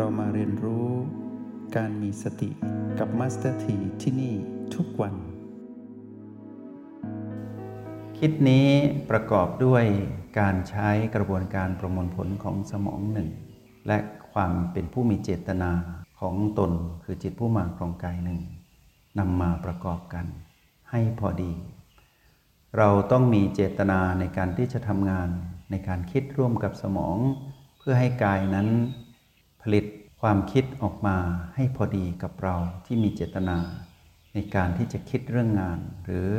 เรามาเรียนรู้การมีสติกับมาสเตอร์ทีที่นี่ทุกวัน คิดนี้ประกอบด้วยการใช้กระบวนการประมวลผลของสมองหนึ่ง และความเป็นผู้มีเจตนาของตนคือจิตผู้มาครองกายหนึ่งนำมาประกอบกันให้พอดี เราต้องมีเจตนาในการที่จะทำงานในการคิดร่วมกับสมอง เพื่อให้กายนั้น ลิตความคิดออกมาให้พอดีกับเราที่มีเจตนา ในการที่จะคิดเรื่องงาน หรือ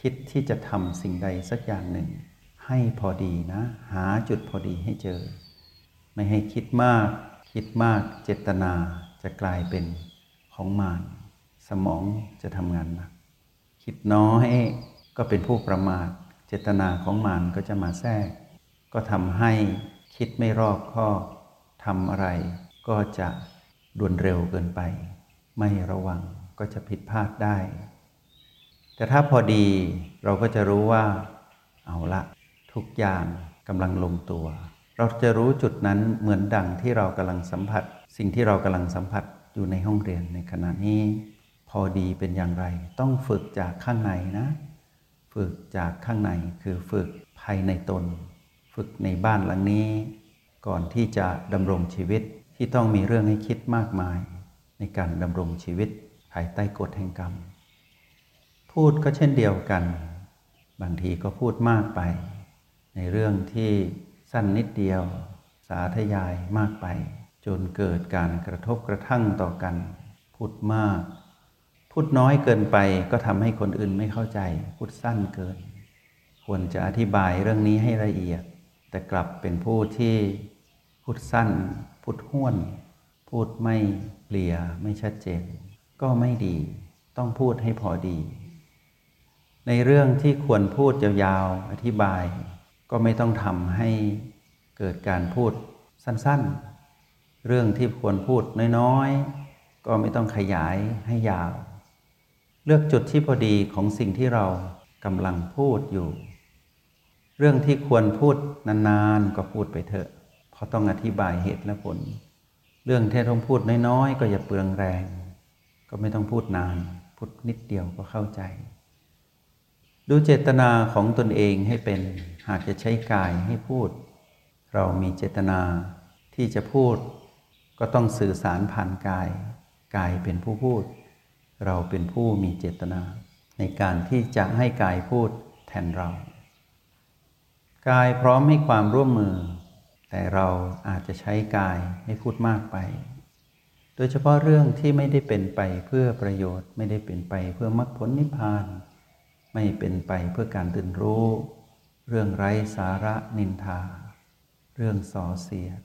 คิดที่จะทำสิ่งใดสักอย่างหนึ่ง ให้พอดีนะ หาจุดพอดีให้เจอ ไม่ให้คิดมาก คิดมากเจตนาจะกลายเป็นของมานสมองจะทำงานหนักคิดน้อยก็เป็นผู้ประมาทเจตนาของมานก็จะมาแทรก ก็ทำให้คิดไม่รอบคอบทำอะไร ก็จะด่วนเร็วเกินไป ไม่ระวังก็จะผิดพลาดได้ แต่ถ้าพอดีเราก็จะรู้ว่า เอาละ ทุกอย่างกำลังลงตัว เราจะรู้จุดนั้นเหมือนดังที่เรากำลังสัมผัส สิ่งที่เรากำลังสัมผัสอยู่ในห้องเรียนในขณะนี้ พอดีเป็นอย่างไร ต้องฝึกจากข้างในนะ ฝึกจากข้างในคือฝึกภายในตน ฝึกในบ้านหลังนี้ ก่อนที่จะดำรงชีวิต ที่ต้องมีเรื่องให้คิดมากมายในการดำรงชีวิตภายใต้กฎแห่งกรรม พูดก็เช่นเดียวกัน บางทีก็พูดมากไป ในเรื่องที่สั้นนิดเดียว สาธยายมากไป จนเกิดการกระทบกระทั่งต่อกัน พูดมาก พูดน้อยเกินไปก็ทำให้คนอื่นไม่เข้าใจ พูดสั้นเกิน ควรจะอธิบายเรื่องนี้ให้ละเอียด แต่กลับเป็นผู้ที่พูดสั้น พูดห้วน พูดไม่เคลียร์ไม่ชัดเจน ก็ไม่ดี ต้องพูดให้พอดี ในเรื่องที่ควรพูดยาวๆ อธิบาย ก็ไม่ต้องทำให้เกิดการพูดสั้นๆ เรื่องที่ควรพูดน้อยๆ ก็ไม่ต้องขยายให้ยาว เลือกจุดที่พอดีของสิ่งที่เรากำลังพูดอยู่ เรื่องที่ควรพูดนานๆ ก็พูดไปเถอะ เราต้องอธิบายเหตุและผล เรื่องที่ต้องพูดน้อยๆก็อย่าเปลืองแรง ก็ไม่ต้องพูดนาน พูดนิดเดียวก็เข้าใจ ดูเจตนาของตนเองให้เป็นหากจะใช้กายให้พูด เรามีเจตนาที่จะพูด ก็ต้องสื่อสารผ่านกาย กายเป็นผู้พูด เราเป็นผู้มีเจตนา ในการที่จะให้กายพูดแทนเรา กายพร้อมให้ความร่วมมือ แต่เราอาจจะใช้กายให้พูดมากไป โดยเฉพาะเรื่องที่ไม่ได้เป็นไปเพื่อประโยชน์ ไม่ได้เป็นไปเพื่อมรรคผลนิพพาน ไม่เป็นไปเพื่อการตื่นรู้ เรื่องไร้สาระนินทา เรื่องส่อเสียด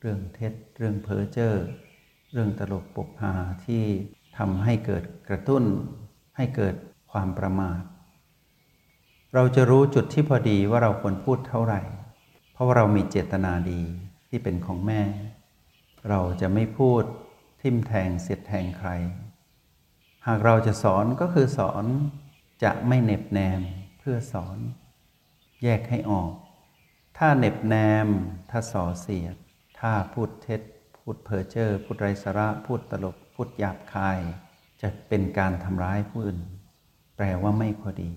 เรื่องเท็จ เรื่องเพ้อเจ้อเรื่องตลกปกฮาที่ทำให้เกิดกระตุ้น ให้เกิดความประมาท เราจะรู้จุดที่พอดีว่าเราควรพูดเท่าไหร่ เพราะว่าเรามีเจตนาดีที่เป็นของแม่ เราจะไม่พูดทิมแทงเสียดแทงใคร หากเราจะสอนก็คือสอนจะไม่เน็บแนมเพื่อสอน แยกให้ออก ถ้าเน็บแนม ถ้าส่อเสียด ถ้าพูดเท็จ พูดเพ้อเจ้อพูดไร้สาระ พูดตลกพูดหยาบคาย จะเป็นการทำร้ายผู้อื่น แปลว่าไม่พอดี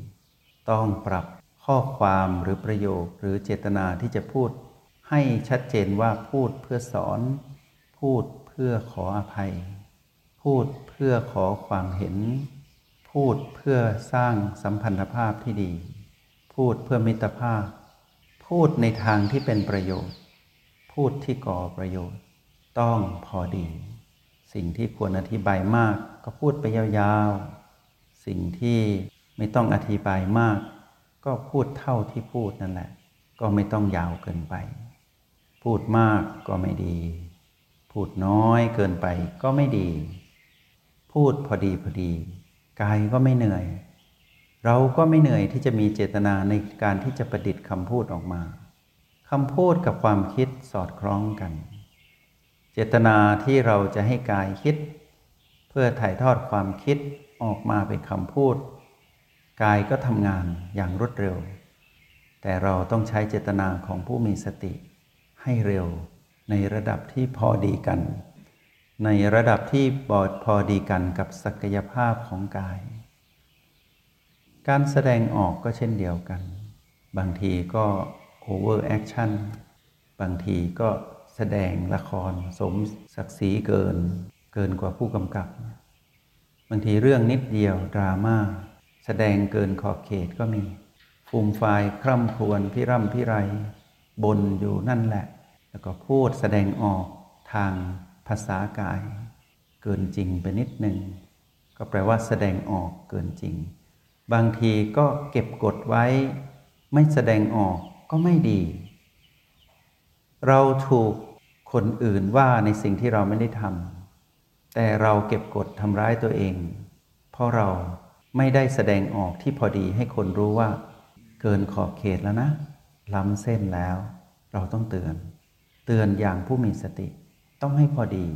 ต้องปรับ ข้อความหรือประโยคหรือเจตนาที่จะพูด ให้ชัดเจนว่าพูดเพื่อสอน พูดเพื่อขออภัย พูดเพื่อขอความเห็น พูดเพื่อสร้างสัมพันธภาพที่ดี พูดเพื่อมิตรภาพ พูดในทางที่เป็นประโยชน์ พูดที่ก่อประโยชน์ ต้องพอดี สิ่งที่ควรอธิบายมากก็พูดไปยาวๆ สิ่งที่ไม่ต้องอธิบายมาก ก็พูดเท่าที่พูดนั่นแหละ ก็ไม่ต้องยาวเกินไป พูดมากก็ไม่ดี พูดน้อยเกินไปก็ไม่ดี พูดพอดีพอดีกายก็ไม่เหนื่อย เราก็ไม่เหนื่อยที่จะมีเจตนาในการที่จะประดิษฐ์คำพูดออกมาคำพูดกับความคิดสอดคล้องกัน เจตนาที่เราจะให้กายคิด เพื่อถ่ายทอดความคิดออกมาเป็นคำพูด กายก็ทำงานอย่างรวดเร็ว แต่เราต้องใช้เจตนาของผู้มีสติให้เร็วในระดับที่พอดีกัน ในระดับที่บอดพอดีกันกับศักยภาพของกาย การแสดงออกก็เช่นเดียวกัน บางทีก็ overaction บางทีก็แสดงละครสมศักดิ์ศรีเกิน เกินกว่าผู้กำกับ บางทีเรื่องนิดเดียวดราม่า แสดงเกินขอบเขตก็มีฟูมไฟคร่ำครวญพิร่ำพิไรบนอยู่นั่นแหละ แล้วก็พูดแสดงออกทางภาษากาย เกินจริงไปนิดหนึ่งก็แปลว่าแสดงออกเกินจริง บางทีก็เก็บกดไว้ ไม่แสดงออกก็ไม่ดี เราถูกคนอื่นว่าในสิ่งที่เราไม่ได้ทำแต่เราเก็บกดทำร้ายตัวเอง เพราะเรา ไม่ได้แสดงออกที่พอดีให้คนรู้ว่า เกินขอบเขตแล้วนะ ล้ำเส้นแล้ว เราต้องเตือน เตือนอย่างผู้มีสติ ต้องให้พอดี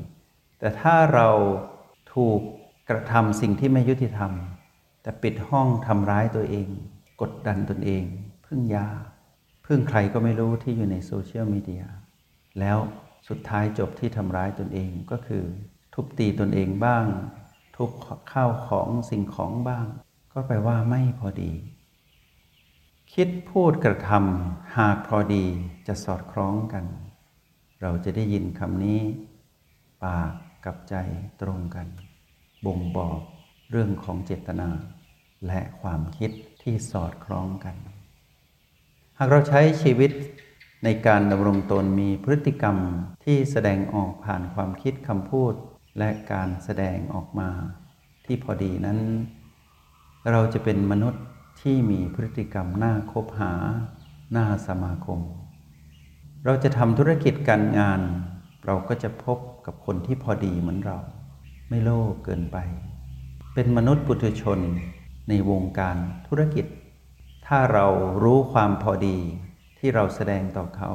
แต่ถ้าเราถูกกระทำสิ่งที่ไม่ยุติธรรม แต่ปิดห้องทำร้ายตัวเอง กดดันตนเอง พึ่งยา พึ่งใครก็ไม่รู้ที่อยู่ในโซเชียลมีเดียแล้วสุดท้ายจบที่ทำร้ายตนเองก็คือ ทุบตีตนเองบ้าง ทุบข้าวของสิ่งของบ้าง ก็แปลว่าไม่พอดี คิดพูดกระทำหากพอดีจะสอดคล้องกัน เราจะได้ยินคำนี้ ปากกับใจตรงกัน บ่งบอกเรื่องของเจตนา และความคิดที่สอดคล้องกัน หากเราใช้ชีวิตในการดำรงตนมีพฤติกรรมที่แสดงออกผ่านความคิดคำพูด และการแสดงออกมาที่พอดีนั้น เราจะเป็นมนุษย์ที่มีพฤติกรรมน่าคบหา น่าสมาคม เราจะทำธุรกิจการงาน เราก็จะพบกับคนที่พอดีเหมือนเรา ไม่โลภเกินไป เป็นมนุษย์ปุถุชนในวงการธุรกิจ ถ้าเรารู้ความพอดีที่เราแสดงต่อเขา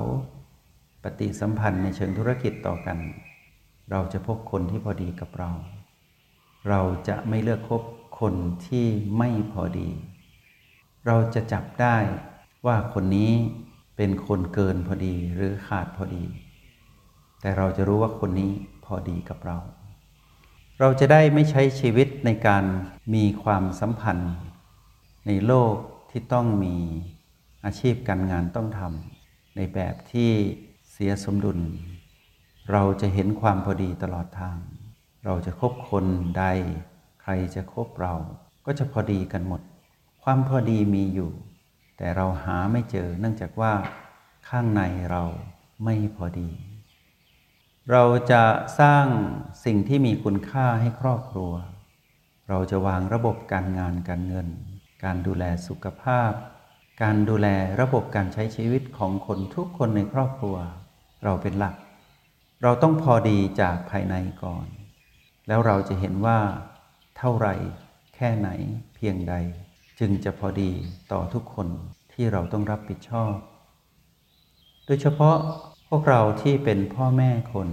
ปฏิสัมพันธ์ในเชิงธุรกิจต่อกัน เราจะพบคนที่พอดีกับเรา เราจะไม่เลือกคบคนที่ไม่พอดี เราจะจับได้ว่าคนนี้เป็นคนเกินพอดีหรือขาดพอดี แต่เราจะรู้ว่าคนนี้พอดีกับเรา เราจะได้ไม่ใช้ชีวิตในการมีความสัมพันธ์ ในโลกที่ต้องมีอาชีพการงานต้องทำในแบบที่เสียสมดุล เราจะเห็นความพอดีตลอดทาง เราจะคบคนใด ใครจะคบเรา ก็จะพอดีกันหมด ความพอดีมีอยู่ แต่เราหาไม่เจอเนื่องจากว่า ข้างในเราไม่พอดี เราจะสร้างสิ่งที่มีคุณค่าให้ครอบครัว เราจะวางระบบการงานการเงิน การดูแลสุขภาพ การดูแลระบบการใช้ชีวิตของคนทุกคนในครอบครัว เราเป็นหลัก เราต้องพอดีจากภายในก่อน แล้วเราจะเห็นว่า เท่าไรแค่ไหนเพียงใด จึงจะพอดีต่อทุกคนที่เราต้องรับผิดชอบ โดยเฉพาะพวกเราที่เป็นพ่อแม่คน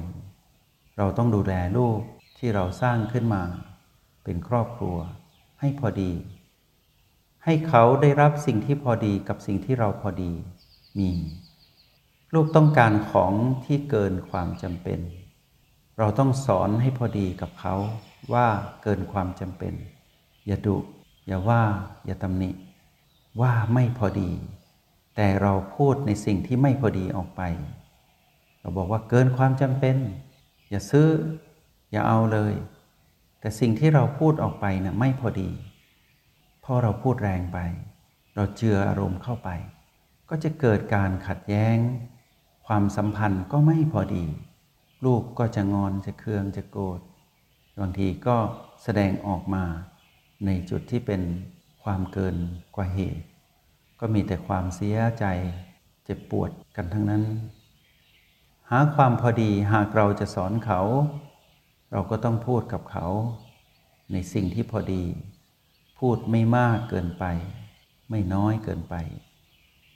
เราต้องดูแลลูกที่เราสร้างขึ้นมา เป็นครอบครัว ให้พอดี ให้เขาได้รับสิ่งที่พอดีกับสิ่งที่เราพอดีมี ลูกต้องการของที่เกินความจำเป็น เราต้องสอนให้พอดีกับเขาว่าเกินความจำเป็น อย่าดุ อย่าว่า อย่าตำหนิ ว่าไม่พอดี แต่เราพูดในสิ่งที่ไม่พอดีออกไป เราบอกว่าเกินความจำเป็น อย่าซื้อ อย่าเอาเลย แต่สิ่งที่เราพูดออกไปนะ่ะไม่พอดีพราะเราพูดแรงไป เราเจืออารมณ์เข้าไป ก็จะเกิดการขัดแย้ง ความสัมพันธ์ก็ไม่พอดี ลูกก็จะงอนจะเคืองจะโกรธบางทีก็แสดงออกมาในจุดที่เป็นความเกินกว่าเหตุ ก็มีแต่ความเสียใจเจ็บปวดกันทั้งนั้น หาความพอดีหากเราจะสอนเขา เราก็ต้องพูดกับเขา ในสิ่งที่พอดี พูดไม่มากเกินไป ไม่น้อยเกินไป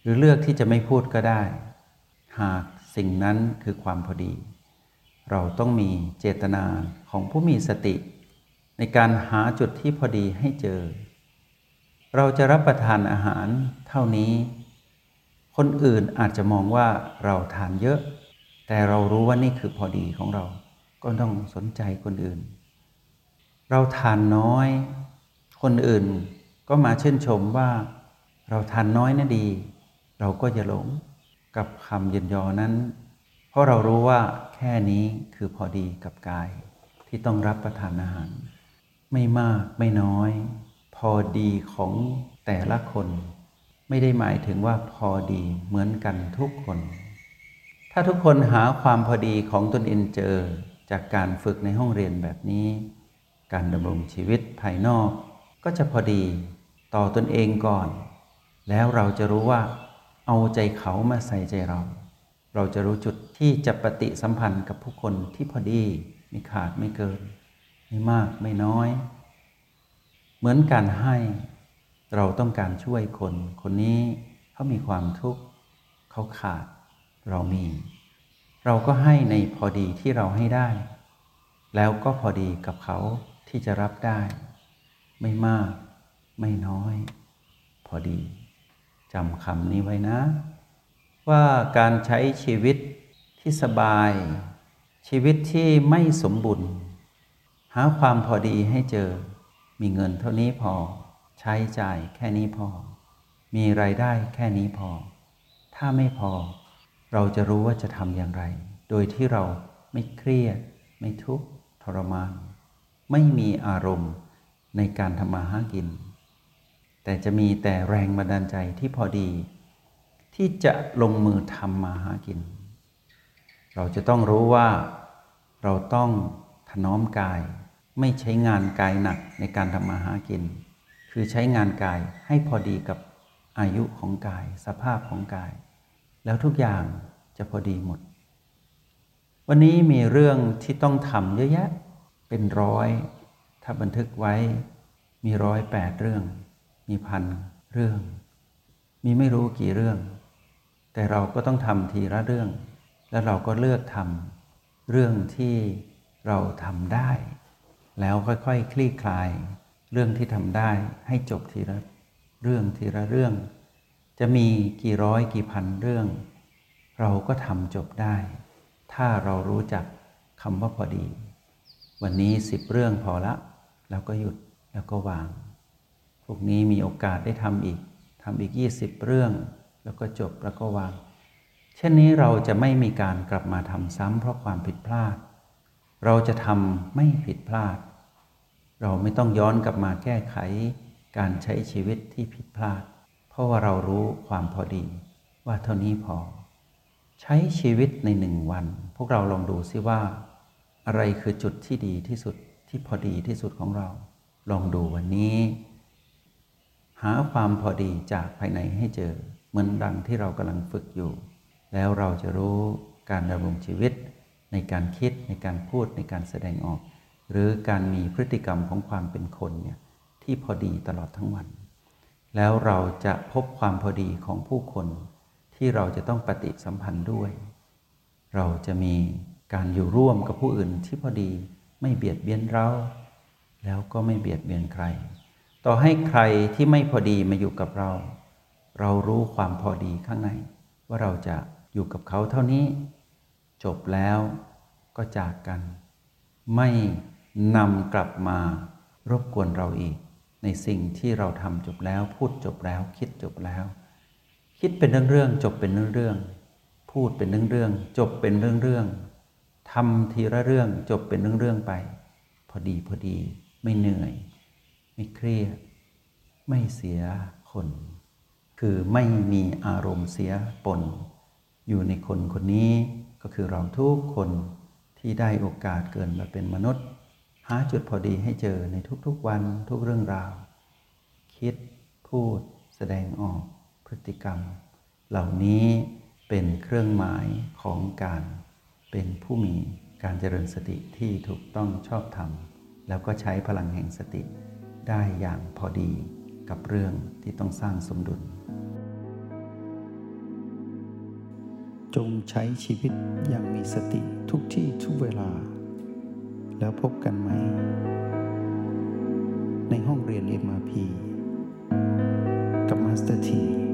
หรือเลือกที่จะไม่พูดก็ได้ หากสิ่งนั้นคือความพอดี เราต้องมีเจตนาของผู้มีสติ ในการหาจุดที่พอดีให้เจอ เราจะรับประทานอาหารเท่านี้ คนอื่นอาจจะมองว่าเราทานเยอะ แต่เรารู้ว่านี่คือพอดีของเรา ก็ต้องสนใจคนอื่น เราทานน้อย คนอื่นก็มาเชื่นชมว่า เราทานน้อยนะดี เราก็อย่าหลง กับคำเย็นยอนั้น เพราะเรารู้ว่าแค่นี้คือพอดีกับกาย ที่ต้องรับประทานอาหาร ไม่มากไม่น้อย พอดีของแต่ละคน ไม่ได้หมายถึงว่าพอดีเหมือนกันทุกคน ถ้าทุกคนหาความพอดีของตนเองเจอจากการฝึกในห้องเรียนแบบนี้ การดำรงชีวิตภายนอก ก็จะพอดีต่อตนเองก่อน แล้วเราจะรู้ว่า เอาใจเขามาใส่ใจเรา เราจะรู้จุดที่จะปฏิสัมพันธ์กับผู้คนที่พอดีไม่ขาดไม่เกิน ไม่มากไม่น้อย เหมือนการให้เราต้องการช่วยคน คนนี้เขามีความทุกข์เขาขาดเรามี เราก็ให้ในพอดีที่เราให้ได้ แล้วก็พอดีกับเขาที่จะรับได้ ไม่มากไม่น้อย พอดี จำคำนี้ไว้นะ ว่าการใช้ชีวิตที่สบาย ชีวิตที่ไม่สมบุญหาความพอดีให้เจอ มีเงินเท่านี้พอ ใช้จ่ายแค่นี้พอ มีไรายได้แค่นี้พอ ถ้าไม่พอ เราจะรู้ว่าจะทำอย่างไร โดยที่เราไม่เครียด ไม่ทุกข์ทรมาน ไม่มีอารมณ์ในการทำมาหากิน แต่จะมีแต่แรงบันดาลใจที่พอดี ที่จะลงมือทำมาหากิน เราจะต้องรู้ว่าเราต้องถนอมกาย ไม่ใช้งานกายหนักในการทำมาหากิน คือใช้งานกายให้พอดีกับอายุของกาย สภาพของกาย แล้วทุกอย่างจะพอดีหมด วันนี้มีเรื่องที่ต้องทำเยอะแยะ เป็นร้อย ถ้าบันทึกไว้มีร้อยแปดเรื่อง มีพันเรื่อง มีไม่รู้กี่เรื่อง แต่เราก็ต้องทำทีละเรื่อง แล้วเราก็เลือกทำเรื่องที่เราทำได้ แล้วค่อยๆคคลี่คลาย เรื่องที่ทำได้ให้จบทีละเรื่องทีละเรื่อง จะมีกี่ร้อยกี่พันเรื่อง เราก็ทำจบได้ ถ้าเรารู้จักคำว่าพอดี วันนี้สิบเรื่องพอละ แล้วก็หยุดแล้วก็วาง พวกนี้มีโอกาสได้ทำอีกทำอีก 20 เรื่อง แล้วก็จบแล้วก็วาง เช่นนี้เราจะไม่มีการกลับมาทำซ้ำเพราะความผิดพลาด เราจะทำไม่ผิดพลาด เราไม่ต้องย้อนกลับมาแก้ไขการใช้ชีวิตที่ผิดพลาด เพราะว่าเรารู้ความพอดี ว่าเท่านี้พอ ใช้ชีวิตในหนึ่งวัน พวกเราลองดูซิว่า อะไรคือจุดที่ดีที่สุดที่พอดีที่สุดของเรา ลองดูวันนี้ หาความพอดีจากภายในให้เจอ เหมือนดังที่เรากำลังฝึกอยู่ แล้วเราจะรู้การดำรงชีวิต ในการคิดในการพูดในการแสดงออก หรือการมีพฤติกรรมของความเป็นคนเนี่ยที่พอดีตลอดทั้งวัน แล้วเราจะพบความพอดีของผู้คน ที่เราจะต้องปฏิสัมพันธ์ด้วย เราจะมีการอยู่ร่วมกับผู้อื่นที่พอดีไม่เบียดเบียนเรา แล้วก็ไม่เบียดเบียนใคร ต่อให้ใครที่ไม่พอดีมาอยู่กับเรา เรารู้ความพอดีข้างใน ว่าเราจะอยู่กับเขาเท่านี้ จบแล้วก็จากกัน ไม่นำกลับมารบกวนเราอีก ในสิ่งที่เราทำจบแล้วพูดจบแล้วคิดจบแล้ว คิดเป็นเรื่องๆจบเป็นเรื่องๆพูดเป็นเรื่องๆจบเป็นเรื่องๆทำทีละเรื่องจบเป็นเรื่องๆไป พอดีพอดีไม่เหนื่อย ไม่เครียด ไม่เสียคน คือไม่มีอารมณ์เสียปน อยู่ในคนคนนี้ก็คือเราทุกคนที่ได้โอกาสเกินมาเป็นมนุษย์ หาจุดพอดีให้เจอในทุกๆวันทุกเรื่องราว คิดพูด แสดงออกพฤติกรรม เหล่านี้เป็นเครื่องหมายของการเป็นผู้มีการเจริญสติที่ถูกต้องชอบธรรม แล้วก็ใช้พลังแห่งสติ ได้อย่างพอดีกับเรื่องที่ต้องสร้างสมดุล จงใช้ชีวิตอย่างมีสติทุกที่ทุกเวลา แล้วพบกันใหม่ ในห้องเรียน MRP กับมาสเตอร์ที